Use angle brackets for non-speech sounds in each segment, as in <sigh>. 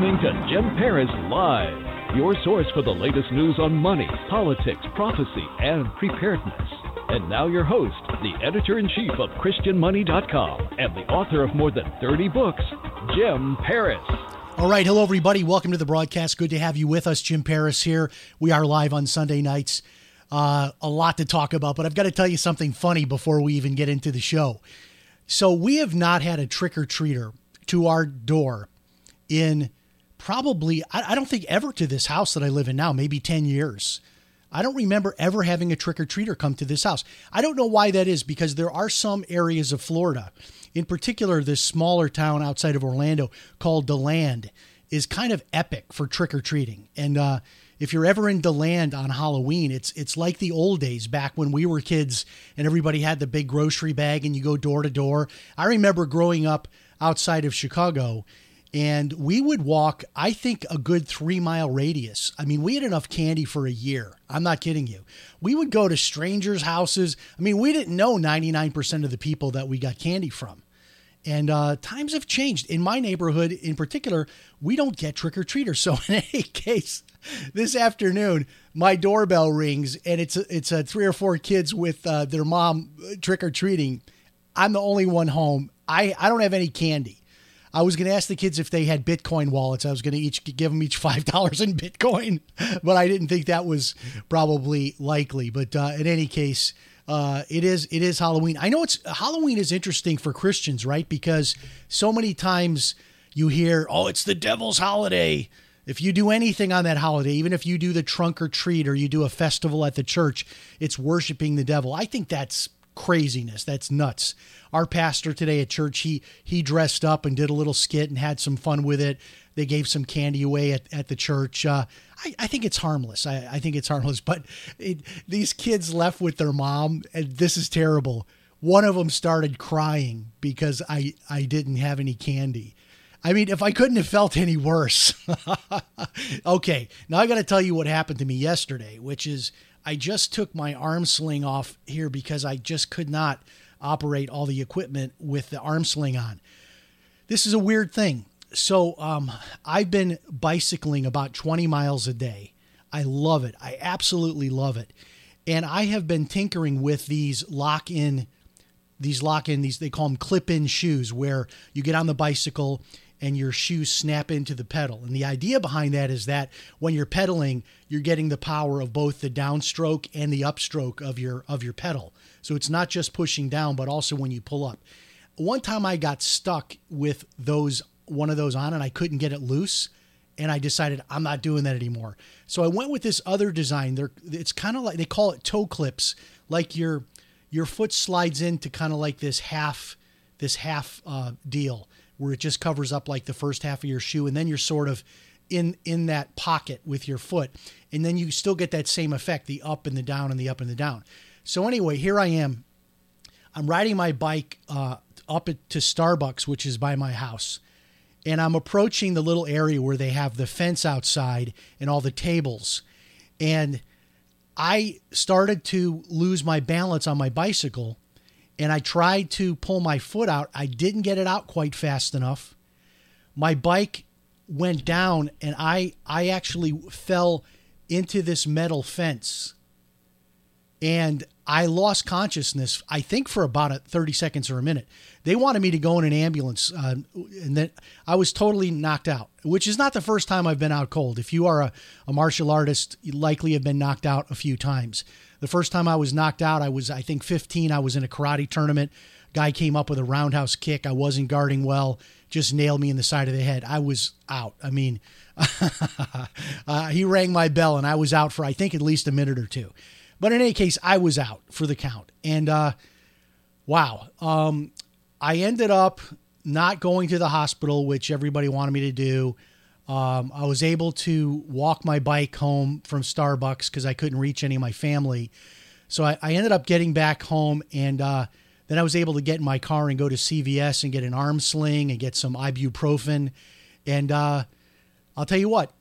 Listening to Jim Paris Live, your source for the latest news on money, politics, prophecy, and preparedness. And now your host, the editor in chief of ChristianMoney.com and the author of more than 30 books, Jim Paris. All right, hello everybody. Welcome to the broadcast. Good to have you with us. Jim Paris here. We are live on Sunday nights. Uh, a lot to talk about, but I've got to tell you something funny before we even get into the show. So we have not had a trick or treater to our door in probably I, I don't think ever to this house that I live in now, maybe 10 years. I don't remember ever having a trick or treater come to this house. I don't know why that is because there are some areas of Florida, in particular, this smaller town outside of Orlando called DeLand is kind of epic for trick or treating. And uh, if you're ever in DeLand on Halloween, it's it's like the old days back when we were kids and everybody had the big grocery bag and you go door to door. I remember growing up outside of Chicago and we would walk i think a good three mile radius. I mean we had enough candy for a year. I'm not kidding you. We would go to strangers houses. I mean we didn't know 99% of the people that we got candy from. And uh, times have changed. In my neighborhood in particular we don't get trick-or-treaters so in <laughs> any case this afternoon my doorbell rings and it's it's uh, three or four kids with uh, their mom trick-or-treating i'm the only one home. I i don't have any candy I was going to ask the kids if they had Bitcoin wallets. I was going to each give them each <laughs> five dollars in Bitcoin, <laughs> but I didn't think that was probably likely. But uh, in any case, uh, it is it is Halloween. I know it's Halloween is interesting for Christians, right? Because so many times you hear, "Oh, it's the devil's holiday." If you do anything on that holiday, even if you do the trunk or treat or you do a festival at the church, it's worshiping the devil. I think that's craziness. That's nuts. Our pastor today at church, he he dressed up and did a little skit and had some fun with it. They gave some candy away at, at the church. Uh, I, I think it's harmless. I, I think it's harmless. <laughs> But it, these kids left with their mom, and this is terrible. One of them started crying because I, I didn't have any candy. I mean, if I couldn't have felt any worse. <laughs> okay, now I got to tell you what happened to me yesterday, which is I just took my arm sling off here because I just could not operate all the equipment with the arm sling on. This is a weird thing. So um, I've been bicycling about 20 miles a day. I love it. I absolutely love it. And I have been tinkering with these lock in, these lock in, these, they call them clip in shoes, where you get on the bicycle and your shoes snap into the pedal. And the idea behind that is that when you're pedaling, you're getting the power of both the downstroke and the upstroke of your of your pedal. So it's not just pushing down, but also when you pull up. One time I got stuck with those one of those on and I couldn't get it loose and I decided I'm not doing that anymore. So I went with this other design. There it's kind of like they call it toe clips, like your your foot slides into kind of like this half this half uh, deal where it just covers up like the first half of your shoe and then you're sort of in in that pocket with your foot and then you still get that same effect the up and the down and the up and the down. So anyway here i am. I'm riding my bike uh, up to starbucks which is by my house and i'm approaching the little area where they have the fence outside and all the tables. And i started to lose my balance on my bicycle and I tried to pull my foot out. I didn't get it out quite fast enough. My bike went down and I I actually fell into this metal fence. And I lost consciousness, I think, for about a 30 seconds or a minute. They wanted me to go in an ambulance, uh, and then I was totally knocked out, which is not the first time I've been out cold. If you are a, a martial artist, you likely have been knocked out a few times. The first time I was knocked out, I was, I think, 15. I was in a karate tournament. Guy came up with a roundhouse kick. I wasn't guarding well, just nailed me in the side of the head. I was out. I mean, <laughs> uh, he rang my bell and I was out for, I think, at least a minute or two. But in any case, I was out for the count. And uh, wow. Um, I ended up not going to the hospital, which everybody wanted me to do. Um, I was able to walk my bike home from Starbucks because I couldn't reach any of my family. So I, I ended up getting back home, and uh, then I was able to get in my car and go to CVS and get an arm sling and get some ibuprofen. And uh, I'll tell you what,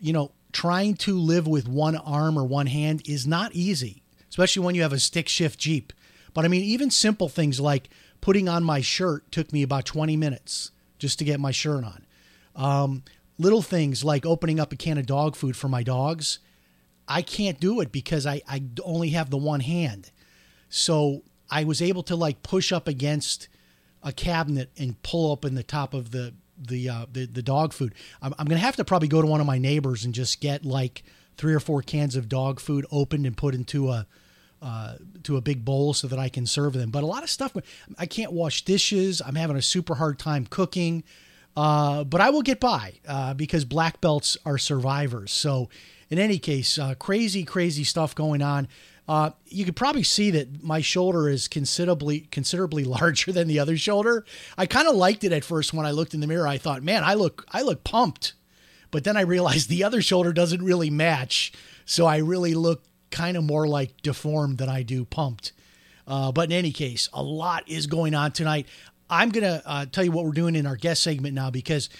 you know, trying to live with one arm or one hand is not easy, especially when you have a stick shift Jeep. But I mean, even simple things like putting on my shirt took me about 20 minutes just to get my shirt on. Um, little things like opening up a can of dog food for my dogs, I can't do it because I, I only have the one hand. So I was able to like push up against a cabinet and pull open the top of the the uh, the, the dog food. I'm, I'm gonna have to probably go to one of my neighbors and just get like three or four cans of dog food opened and put into a uh, to a big bowl so that I can serve them. But a lot of stuff, I can't wash dishes. I'm having a super hard time cooking. Uh, but I will get by uh, because black belts are survivors. So, in any case, uh, crazy, crazy stuff going on. Uh, you could probably see that my shoulder is considerably considerably <laughs> larger than the other shoulder. I kind of liked it at first when I looked in the mirror. I thought, man, I look I look pumped. But then I realized the other shoulder doesn't really match, so I really look kind of more like deformed than I do pumped. Uh, but in any case, a lot is going on tonight. I'm going to uh, tell you what we're doing in our guest segment now because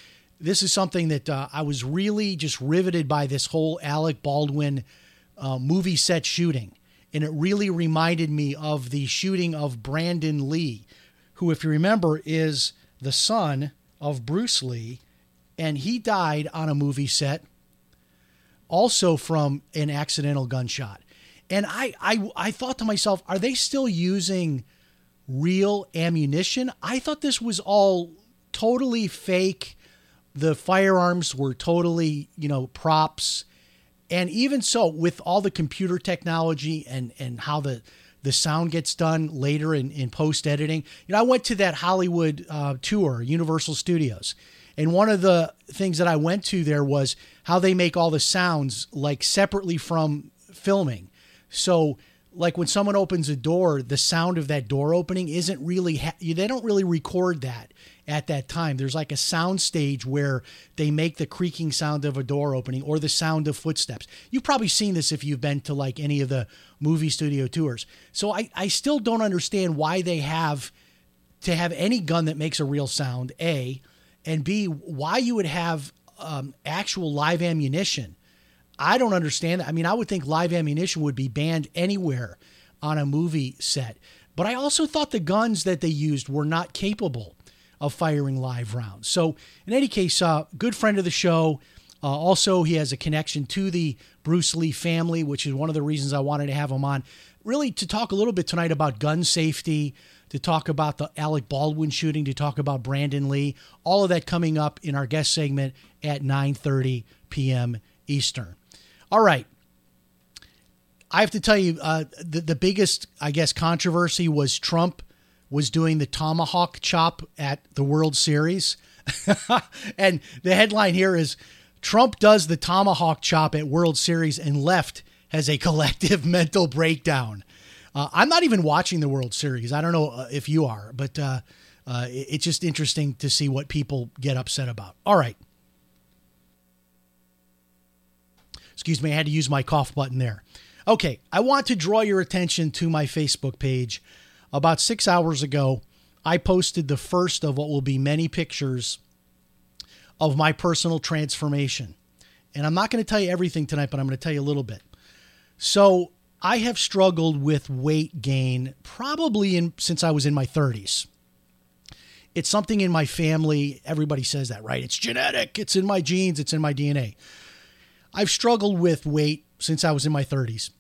this is something that uh, I was really just riveted by this whole Alec Baldwin uh, movie set shooting. And it really reminded me of the shooting of Brandon Lee, who, if you remember, is the son of Bruce Lee. And he died on a movie set also from an accidental gunshot. And I, I, I thought to myself, are they still using real ammunition? I thought this was all totally fake. The firearms were totally, you know, props. And even so, with all the computer technology and, and how the, the sound gets done later in, in post editing, you know, I went to that Hollywood uh, tour, Universal Studios, and one of the things that I went to there was how they make all the sounds like separately from filming. So, like when someone opens a door, the sound of that door opening isn't really, ha- they don't really record that at that time. There's like a sound stage where they make the creaking sound of a door opening or the sound of footsteps. You've probably seen this if you've been to like any of the movie studio tours. So I, I still don't understand why they have to have any gun that makes a real sound, A, and B, why you would have um, actual live ammunition. I don't understand that. I mean, I would think live ammunition would be banned anywhere on a movie set. But I also thought the guns that they used were not capable of firing live rounds. So, in any case, uh, good friend of the show. Uh, also, he has a connection to the Bruce Lee family, which is one of the reasons I wanted to have him on. Really, to talk a little bit tonight about gun safety, to talk about the Alec Baldwin shooting, to talk about Brandon Lee. All of that coming up in our guest segment at 9:30 p.m. Eastern. All right. I have to tell you, uh, the the biggest, I guess, controversy was Trump was doing the tomahawk chop at the World Series, <laughs> and the headline here is Trump does the tomahawk chop at World Series and left has a collective <laughs> mental breakdown. Uh, I'm not even watching the World Series. I don't know uh, if you are, but uh, uh it's just interesting to see what people get upset about. All right. Excuse me, I had to use my cough button there. Okay, I want to draw your attention to my Facebook page. About six hours ago, I posted the first of what will be many pictures of my personal transformation. And I'm not going to tell you everything tonight, but I'm going to tell you a little bit. So, I have struggled with weight gain probably in since I was in my 30s. It's something in my family. Everybody says that, right? It's genetic. It's in my genes. It's in my DNA. I've struggled with weight since I was in my 30s,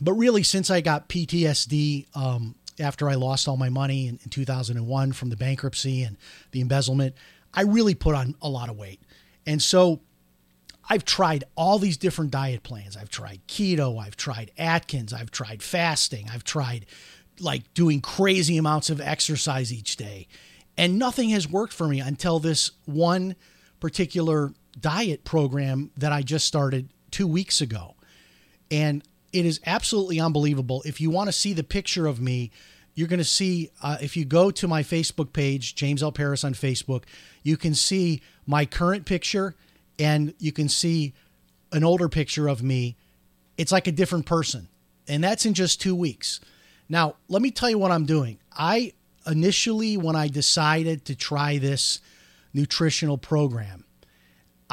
but really since I got PTSD um, after I lost all my money in, in 2001 from the bankruptcy and the embezzlement, I really put on a lot of weight. And so I've tried all these different diet plans. I've tried keto, I've tried Atkins, I've tried fasting, I've tried like doing crazy amounts of exercise each day. And nothing has worked for me until this one particular diet program that I just started two weeks ago. And it is absolutely unbelievable. If you want to see the picture of me, you're going to see uh, if you go to my Facebook page, James L. Paris on Facebook, you can see my current picture and you can see an older picture of me. It's like a different person. And that's in just two weeks. Now, let me tell you what I'm doing. I initially, when I decided to try this nutritional program,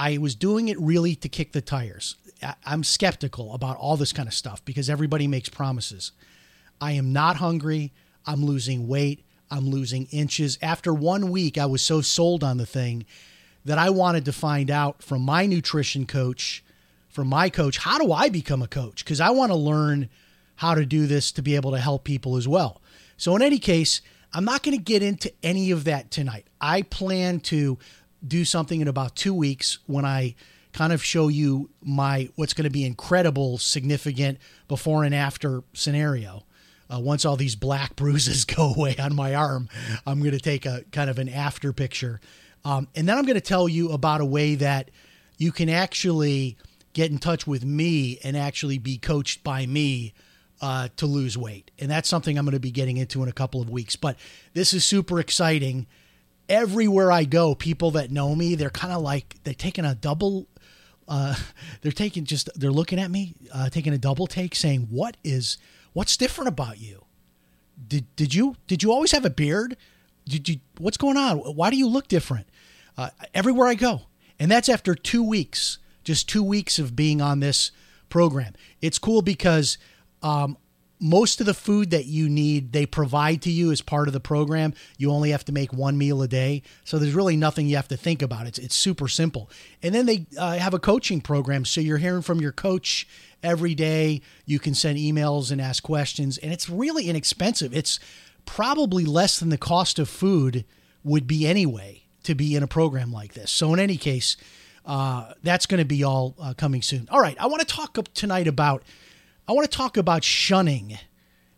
I was doing it really to kick the tires. I'm skeptical about all this kind of stuff because everybody makes promises. I am not hungry. I'm losing weight. I'm losing inches. After one week, I was so sold on the thing that I wanted to find out from my nutrition coach, from my coach, how do I become a coach? Because I want to learn how to do this to be able to help people as well. So, in any case, I'm not going to get into any of that tonight. I plan to do something in about two weeks when I kind of show you my what's going to be incredible, significant before and after scenario. Uh, once all these black <laughs> bruises go away on my arm, I'm going to take a kind of an after picture. Um, and then I'm going to tell you about a way that you can actually get in touch with me and actually be coached by me uh, to lose weight. And that's something I'm going to be getting into in a couple of weeks. But this is super exciting. Everywhere I go, people that know me, they're kind of like, they're taking a double uh, <laughs> they're taking just they're looking at me, uh, taking a double take, saying, "What is what's different about you? Did did you did you always have a beard? Did you what's going on? Why do you look different?" Uh, everywhere I go, and that's after two weeks, just two weeks of being on this program. It's cool because um, most of the food that you need they provide to you as part of the program. You only have to make one meal a day. So there's really nothing you have to think about. It's, it's super simple. And then they uh, have a coaching program. So you're hearing from your coach every day. You can send emails and ask questions. And it's really inexpensive. It's probably less than the cost of food would be anyway to be in a program like this. So in any case uh, that's going to be all uh, coming soon. All right i want to talk tonight about I want to talk about shunning.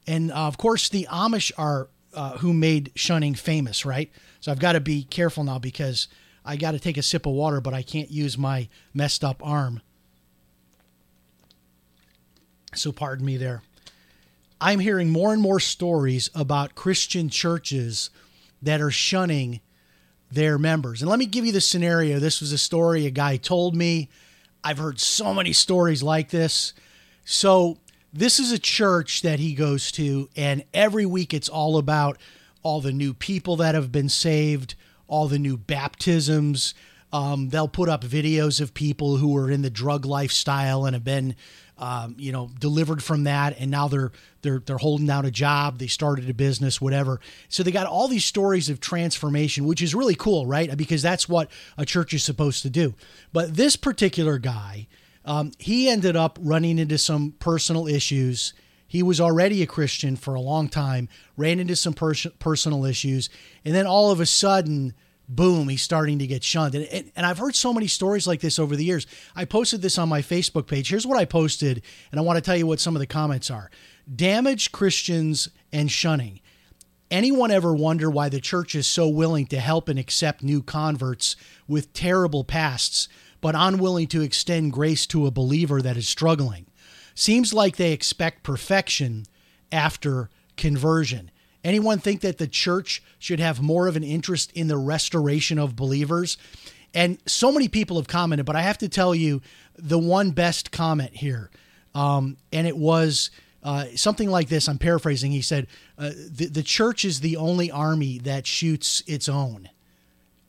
And uh, of course, the Amish are uh, who made shunning famous, right? So I've got to be careful now because I got to take a sip of water, but I can't use my messed up arm. So pardon me there. I'm hearing more and more stories about Christian churches that are shunning their members. And let me give you the scenario. This was a story a guy told me. I've heard so many stories like this. So, this is a church that he goes to, and every week it's all about all the new people that have been saved, all the new baptisms. Um, they'll put up videos of people who are in the drug lifestyle and have been, um, you know, delivered from that, and now they're they're they're holding down a job. They started a business, whatever. So they got all these stories of transformation, which is really cool, right? Because that's what a church is supposed to do. But this particular guy um, he ended up running into some personal issues. He was already a Christian for a long time, ran into some pers- personal issues, and then all of a sudden, boom, he's starting to get shunned. And, and, and, I've heard so many stories like this over the years. I posted this on my Facebook page. Here's what I posted, and I want to tell you what some of the comments are Damaged Christians and shunning. Anyone ever wonder why the church is so willing to help and accept new converts with terrible pasts? But unwilling to extend grace to a believer that is struggling. Seems like they expect perfection after conversion. Anyone think that the church should have more of an interest in the restoration of believers? And so many people have commented, but I have to tell you the one best comment here. Um, and it was uh, something like this. I'm paraphrasing. He said, uh, the, the church is the only army that shoots its own.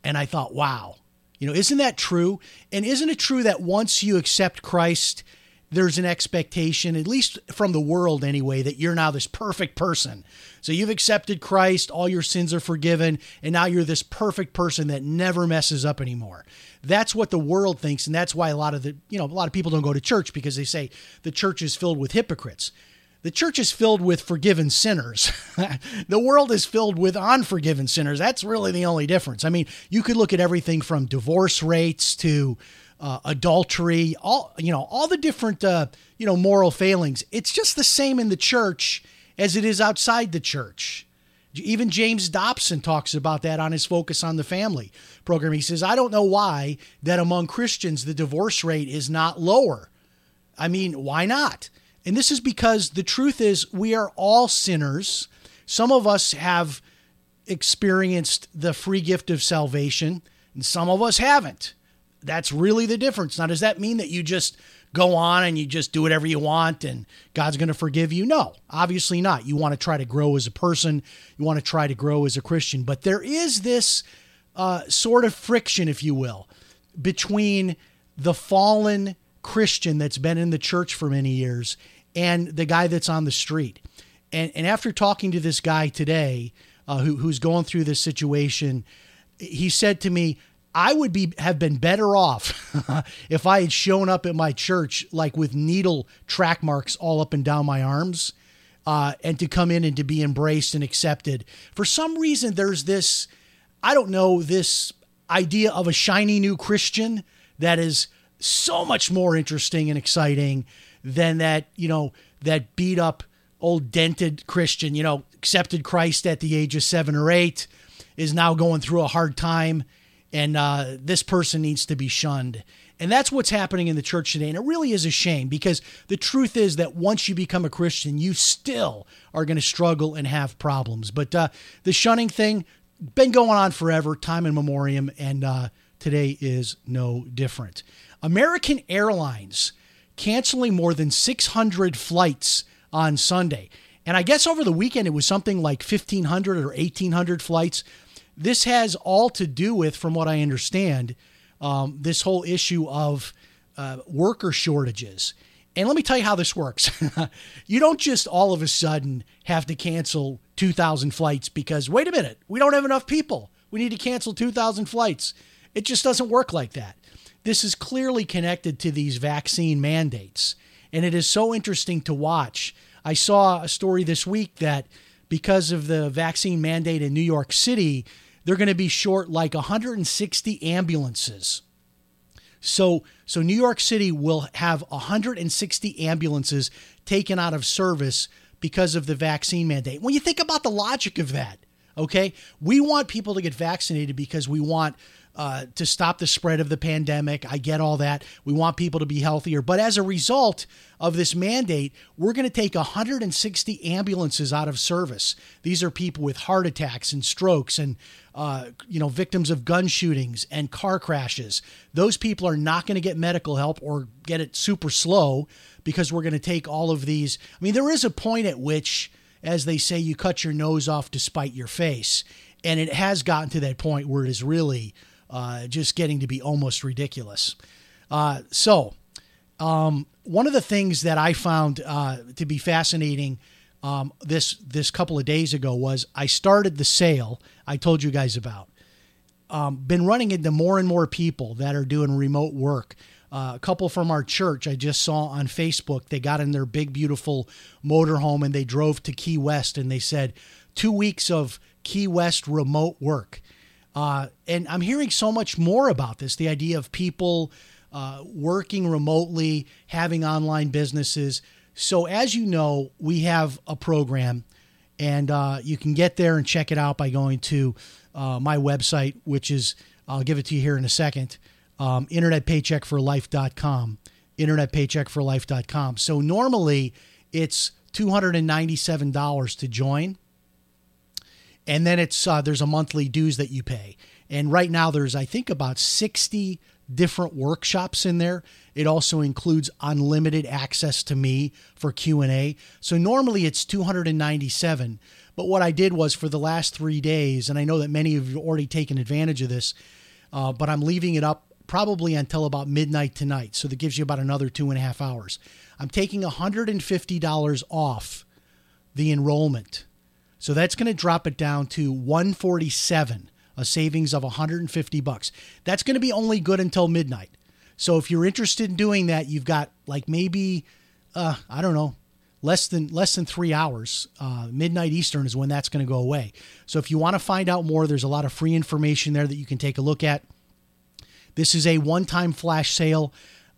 And I thought, wow, you know, isn't that true? And isn't it true that once you accept Christ, there's an expectation, at least from the world anyway, that you're now this perfect person. So you've accepted Christ, all your sins are forgiven, and now you're this perfect person that never messes up anymore. That's what the world thinks, and that's why a lot of the, you know, a lot of people don't go to church because they say the church is filled with hypocrites. The church is filled with forgiven sinners. <laughs> the world is filled with unforgiven sinners. That's really the only difference. I mean, you could look at everything from divorce rates to uh, adultery, all you know, all the different uh, you know moral failings. It's just the same in the church as it is outside the church. Even James Dobson talks about that on his Focus on the Family program. He says, I don't know why that among Christians the divorce rate is not lower. I mean, why not? And this is because the truth is, we are all sinners. some of us have experienced the free gift of salvation, and some of us haven't. That's really the difference. Now, does that mean that you just go on and you just do whatever you want and God's going to forgive you? No, obviously not. You want to try to grow as a person, you want to try to grow as a Christian. But there is this uh, sort of friction, if you will, between the fallen Christian that's been in the church for many years and the guy that's on the street. And, and after talking to this guy today, uh, who, who's going through this situation, he said to me, I would be have been better off <laughs> if I had shown up at my church like with needle track marks all up and down my arms, uh, and to come in and to be embraced and accepted. For some reason, there's this, I don't know, this idea of a shiny new Christian that is so much more interesting and exciting than that, you know, that beat up old dented Christian, you know, accepted Christ at the age of seven or eight, is now going through a hard time and uh, this person needs to be shunned. And that's what's happening in the church today. And it really is a shame because the truth is that once you become a Christian, you still are going to struggle and have problems. But uh, the shunning thing, been going on forever, time in memoriam, and uh, today is no different. American Airlines canceling more than 600 flights on Sunday. And I guess over the weekend it was something like 1,500 or 1,800 flights. This has all to do with, from what I understand, um, this whole issue of uh, worker shortages. And let me tell you how this works. <laughs> you don't just all of a sudden have to cancel 2,000 flights because, wait a minute, we don't have enough people. We need to cancel 2,000 flights. It just doesn't work like that. This is clearly connected to these vaccine mandates. And it is so interesting to watch. I saw a story this week that because of the vaccine mandate in New York City, they're going to be short like 160 ambulances. So, so New York City will have 160 ambulances taken out of service because of the vaccine mandate. When you think about the logic of that, okay, we want people to get vaccinated because we want uh, to stop the spread of the pandemic. I get all that. We want people to be healthier. But as a result of this mandate, we're going to take 160 ambulances out of service. These are people with heart attacks and strokes and, uh, you know, victims of gun shootings and car crashes. Those people are not going to get medical help or get it super slow because we're going to take all of these. I mean, there is a point at which, as they say, you cut your nose off to spite your face. And it has gotten to that point where it is really uh, just getting to be almost ridiculous. Uh, so, um, one of the things that I found uh, to be fascinating um, this this couple of days ago was I started the sale I told you guys about. Um, been running into more and more people that are doing remote work. Uh, a couple from our church I just saw on Facebook. They got in their big, beautiful motorhome and they drove to Key West and they said two weeks of Key West remote work. Uh, and I'm hearing so much more about this the idea of people uh, working remotely, having online businesses. So, as you know, we have a program, and uh, you can get there and check it out by going to uh, my website, which is, I'll give it to you here in a second, um, internetpaycheckforlife.com. Internetpaycheckforlife.com. So, normally it's $297 to join and then it's uh, there's a monthly dues that you pay. And right now there's I think about 60 different workshops in there. It also includes unlimited access to me for Q&A. So normally it's 297, but what I did was for the last 3 days and I know that many of you have already taken advantage of this, uh, but I'm leaving it up probably until about midnight tonight. So that gives you about another two and a half hours. I'm taking $150 off the enrollment so that's going to drop it down to 147, a savings of 150 bucks. That's going to be only good until midnight. So if you're interested in doing that, you've got like maybe uh, I don't know, less than less than three hours. Uh, midnight Eastern is when that's going to go away. So if you want to find out more, there's a lot of free information there that you can take a look at. This is a one-time flash sale.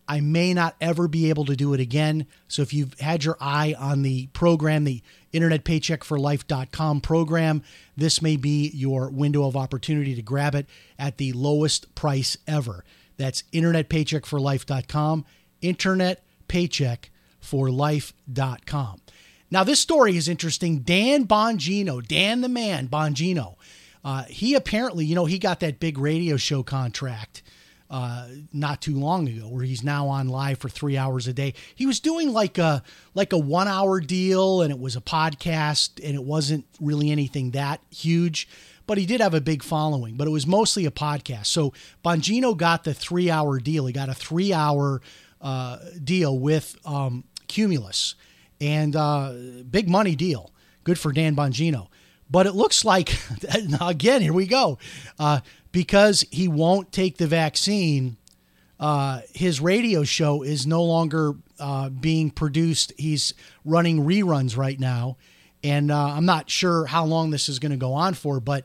I may not ever be able to do it again. So if you've had your eye on the program, the internetpaycheckforlife.com program, this may be your window of opportunity to grab it at the lowest price ever. That's internetpaycheckforlife.com, internetpaycheckforlife.com. Now, this story is interesting. Dan Bongino, Dan the man, Bongino, uh, he apparently, you know, he got that big radio show contract uh, not too long ago, where he's now on live for three hours a day. He was doing like a like a one hour deal, and it was a podcast, and it wasn't really anything that huge, but he did have a big following. But it was mostly a podcast. So Bongino got the three hour deal. He got a three hour uh, deal with um, Cumulus, and uh, big money deal. Good for Dan Bongino. But it looks like, <laughs> again, here we go. Uh, because he won't take the vaccine, uh, his radio show is no longer uh, being produced. He's running reruns right now. And uh, I'm not sure how long this is going to go on for, but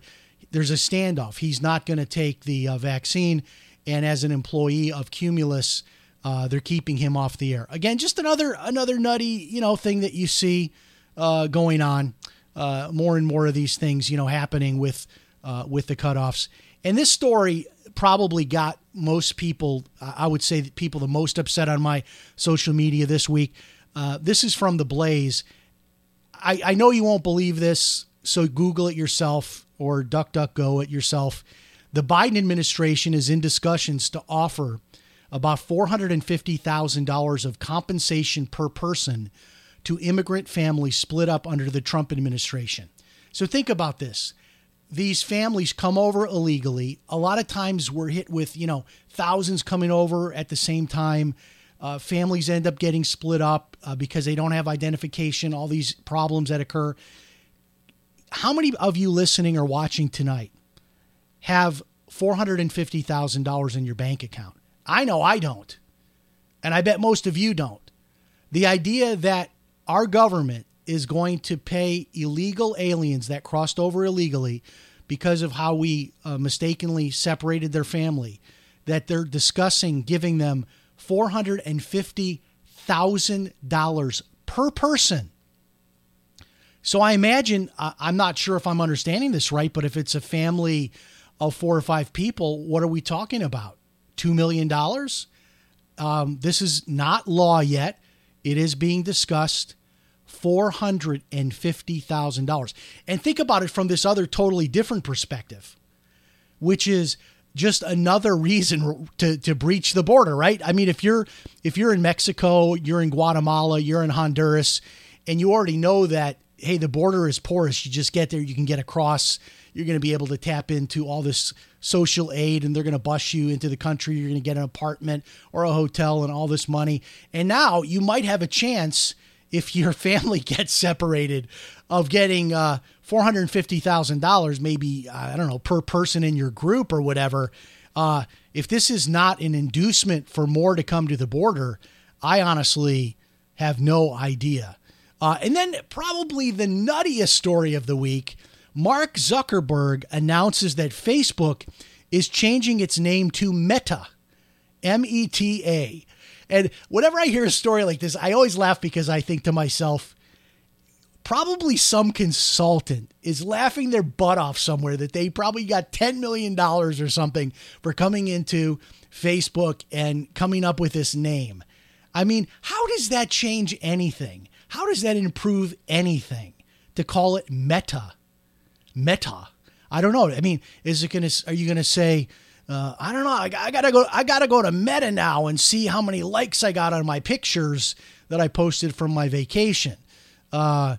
there's a standoff. He's not going to take the uh, vaccine. And as an employee of Cumulus, uh, they're keeping him off the air. Again, just another another nutty you know thing that you see uh, going on. More and more of these things you know happening with uh, with the cutoffs. And this story probably got most people, I would say, people the most upset on my social media this week. Uh, this is from The Blaze. I, I know you won't believe this, so Google it yourself or DuckDuckGo it yourself. The Biden administration is in discussions to offer about $450,000 of compensation per person to immigrant families split up under the Trump administration. So think about this these families come over illegally. A lot of times we're hit with, you know, thousands coming over at the same time. Uh, families end up getting split up uh, because they don't have identification, all these problems that occur. How many of you listening or watching tonight have $450,000 in your bank account? I know I don't. And I bet most of you don't. The idea that our government is going to pay illegal aliens that crossed over illegally because of how we uh, mistakenly separated their family, that they're discussing giving them $450,000 per person. So I imagine, I'm not sure if I'm understanding this right, but if it's a family of four or five people, what are we talking about? $2 million? Um, this is not law yet. It is being discussed. $450,000. And think about it from this other totally different perspective, which is just another reason to, to breach the border, right? I mean, if you're if you're in Mexico, you're in Guatemala, you're in Honduras, and you already know that hey, the border is porous, you just get there, you can get across, you're going to be able to tap into all this social aid and they're going to bus you into the country, you're going to get an apartment or a hotel and all this money. And now you might have a chance if your family <laughs> gets separated of getting uh, $450,000, maybe, I don't know, per person in your group or whatever. Uh, if this is not an inducement for more to come to the border, I honestly have no idea. Uh, and then, probably the nuttiest story of the week Mark Zuckerberg announces that Facebook is changing its name to Meta, M E T A. And whenever I hear a story like this, I always laugh because I think to myself, probably some consultant is laughing their butt off somewhere that they probably got $10 million or something for coming into Facebook and coming up with this name. I mean, how does that change anything? How does that improve anything to call it meta? Meta. I don't know. I mean, is it going to, are you going to say, uh, I don't know. I, I, gotta go. I gotta go to Meta now and see how many likes I got on my pictures that I posted from my vacation. Uh,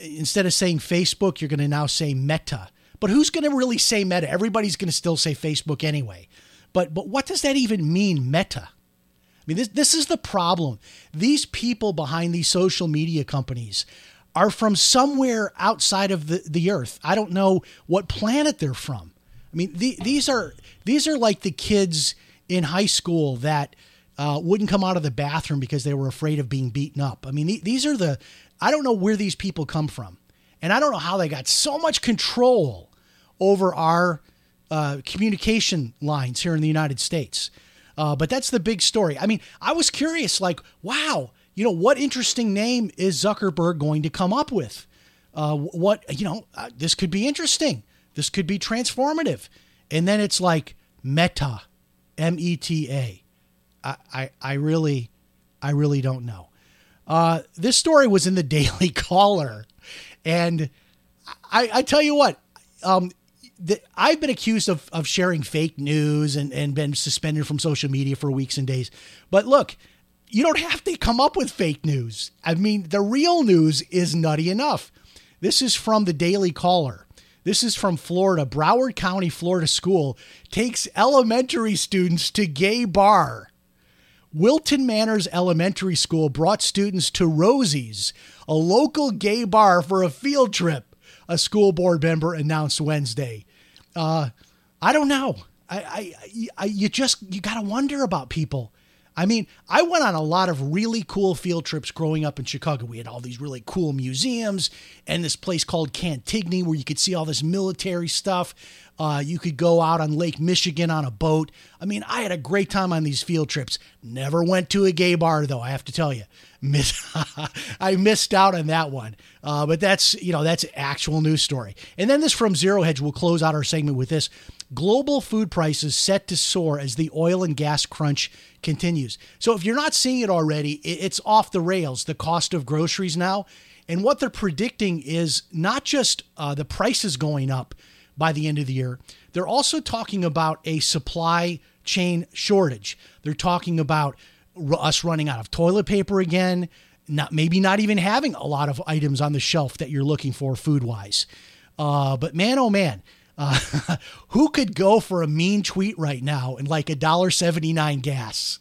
instead of saying Facebook, you're to now say Meta. But who's to really say Meta? Everybody's to still say Facebook anyway. But but what does that even mean, Meta? I mean, this this is the problem. These people behind these social media companies are from somewhere outside of the, the earth. I don't know what planet they're from. I mean, the, these are these are like the kids in high school that uh, wouldn't come out of the bathroom because they were afraid of being beaten up. I mean, th- these are the I don't know where these people come from, and I don't know how they got so much control over our uh, communication lines here in the United States. Uh, but that's the big story. I mean, I was curious, like, wow, you know, what interesting name is Zuckerberg going to come up with? Uh, what you know, uh, this could be interesting. This could be transformative. And then it's like meta, M E T A. I, I, I really, I really don't know. Uh, this story was in the <laughs> Daily Caller, and I, I tell you what, um, the, I've been accused of, of sharing fake news and, and been suspended from social media for weeks and days. But look, you don't have to come up with fake news. I mean, the real news is nutty enough. This is from the Daily Caller. This is from Florida. Broward County, Florida school takes elementary students to gay bar. Wilton Manors Elementary School brought students to Rosie's, a local gay bar, for a field trip, a school board member announced Wednesday. Uh, I don't know. I, I, I you just you got to wonder about people. I mean, I went on a lot of really cool field trips growing up in Chicago. We had all these really cool museums and this place called Cantigny where you could see all this military stuff. Uh, you could go out on Lake Michigan on a boat. I mean, I had a great time on these field trips. Never went to a gay bar, though, I have to tell you. <laughs> Miss, I missed out on that one. Uh, but that's, you know, that's actual news story. And then this from Zero Hedge, we'll close out our segment with this. Global food prices set to soar as the oil and gas crunch continues. So if you're not seeing it already, it's off the rails, the cost of groceries now. And what they're predicting is not just uh, the prices going up by the end of the year, they're also talking about a supply chain shortage. They're talking about us running out of toilet paper again, not maybe not even having a lot of items on the shelf that you're looking for food wise. Uh, but man, oh man, uh, <laughs> who could go for a mean tweet right now and like a dollar seventy nine gas?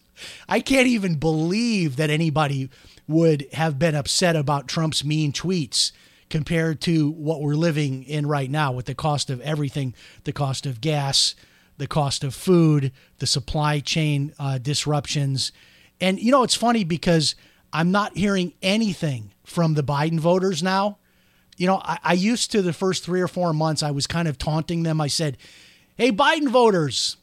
I can't even believe that anybody would have been upset about Trump's mean tweets compared to what we're living in right now with the cost of everything, the cost of gas, the cost of food, the supply chain uh, disruptions. And you know, it's funny because I'm not hearing anything from the Biden voters now you know, I, I used to the first three or four months, I was kind of taunting them. I said, hey, Biden voters,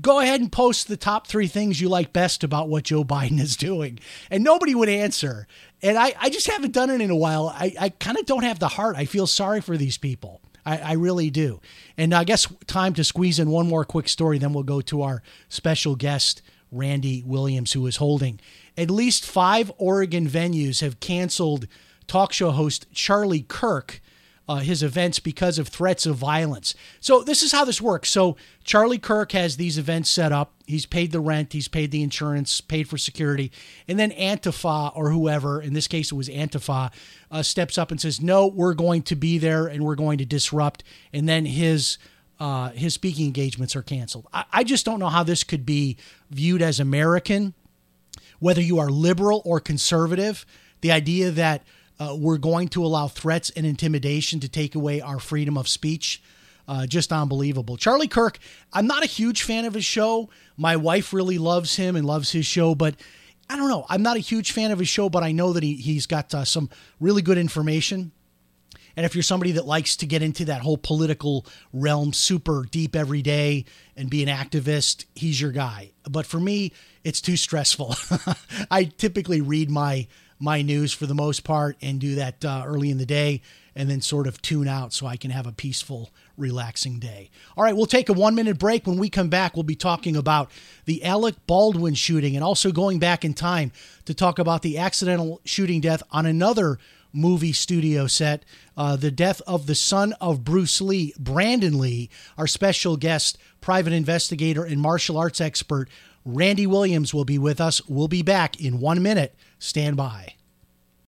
go ahead and post the top three things you like best about what Joe Biden is doing. And nobody would answer. And I, I just haven't done it in a while. I, I kind of don't have the heart. I feel sorry for these people. I, I really do. And I guess time to squeeze in one more quick story, then we'll go to our special guest, Randy Williams, who is holding. At least five Oregon venues have canceled talk show host Charlie Kirk uh, his events because of threats of violence. So this is how this works. So Charlie Kirk has these events set up. He's paid the rent, he's paid the insurance, paid for security, and then Antifa or whoever, in this case it was Antifa, uh, steps up and says, "No, we're going to be there and we're going to disrupt." And then his uh, his speaking engagements are canceled. I, I just don't know how this could be viewed as American, whether you are liberal or conservative. The idea that uh, we're going to allow threats and intimidation to take away our freedom of speech. Uh, just unbelievable. Charlie Kirk, I'm not a huge fan of his show. My wife really loves him and loves his show, but I don't know. I'm not a huge fan of his show, but I know that he, he's got uh, some really good information. And if you're somebody that likes to get into that whole political realm super deep every day and be an activist, he's your guy. But for me, it's too stressful. <laughs> I typically read my my news for the most part and do that uh, early in the day and then sort of tune out so I can have a peaceful, relaxing day. All right, we'll take a one minute break. When we come back, we'll be talking about the Alec Baldwin shooting and also going back in time to talk about the accidental shooting death on another movie studio set, uh, the death of the son of Bruce Lee, Brandon Lee, our special guest, private investigator and martial arts expert. Randy Williams will be with us. We'll be back in one minute Stand by.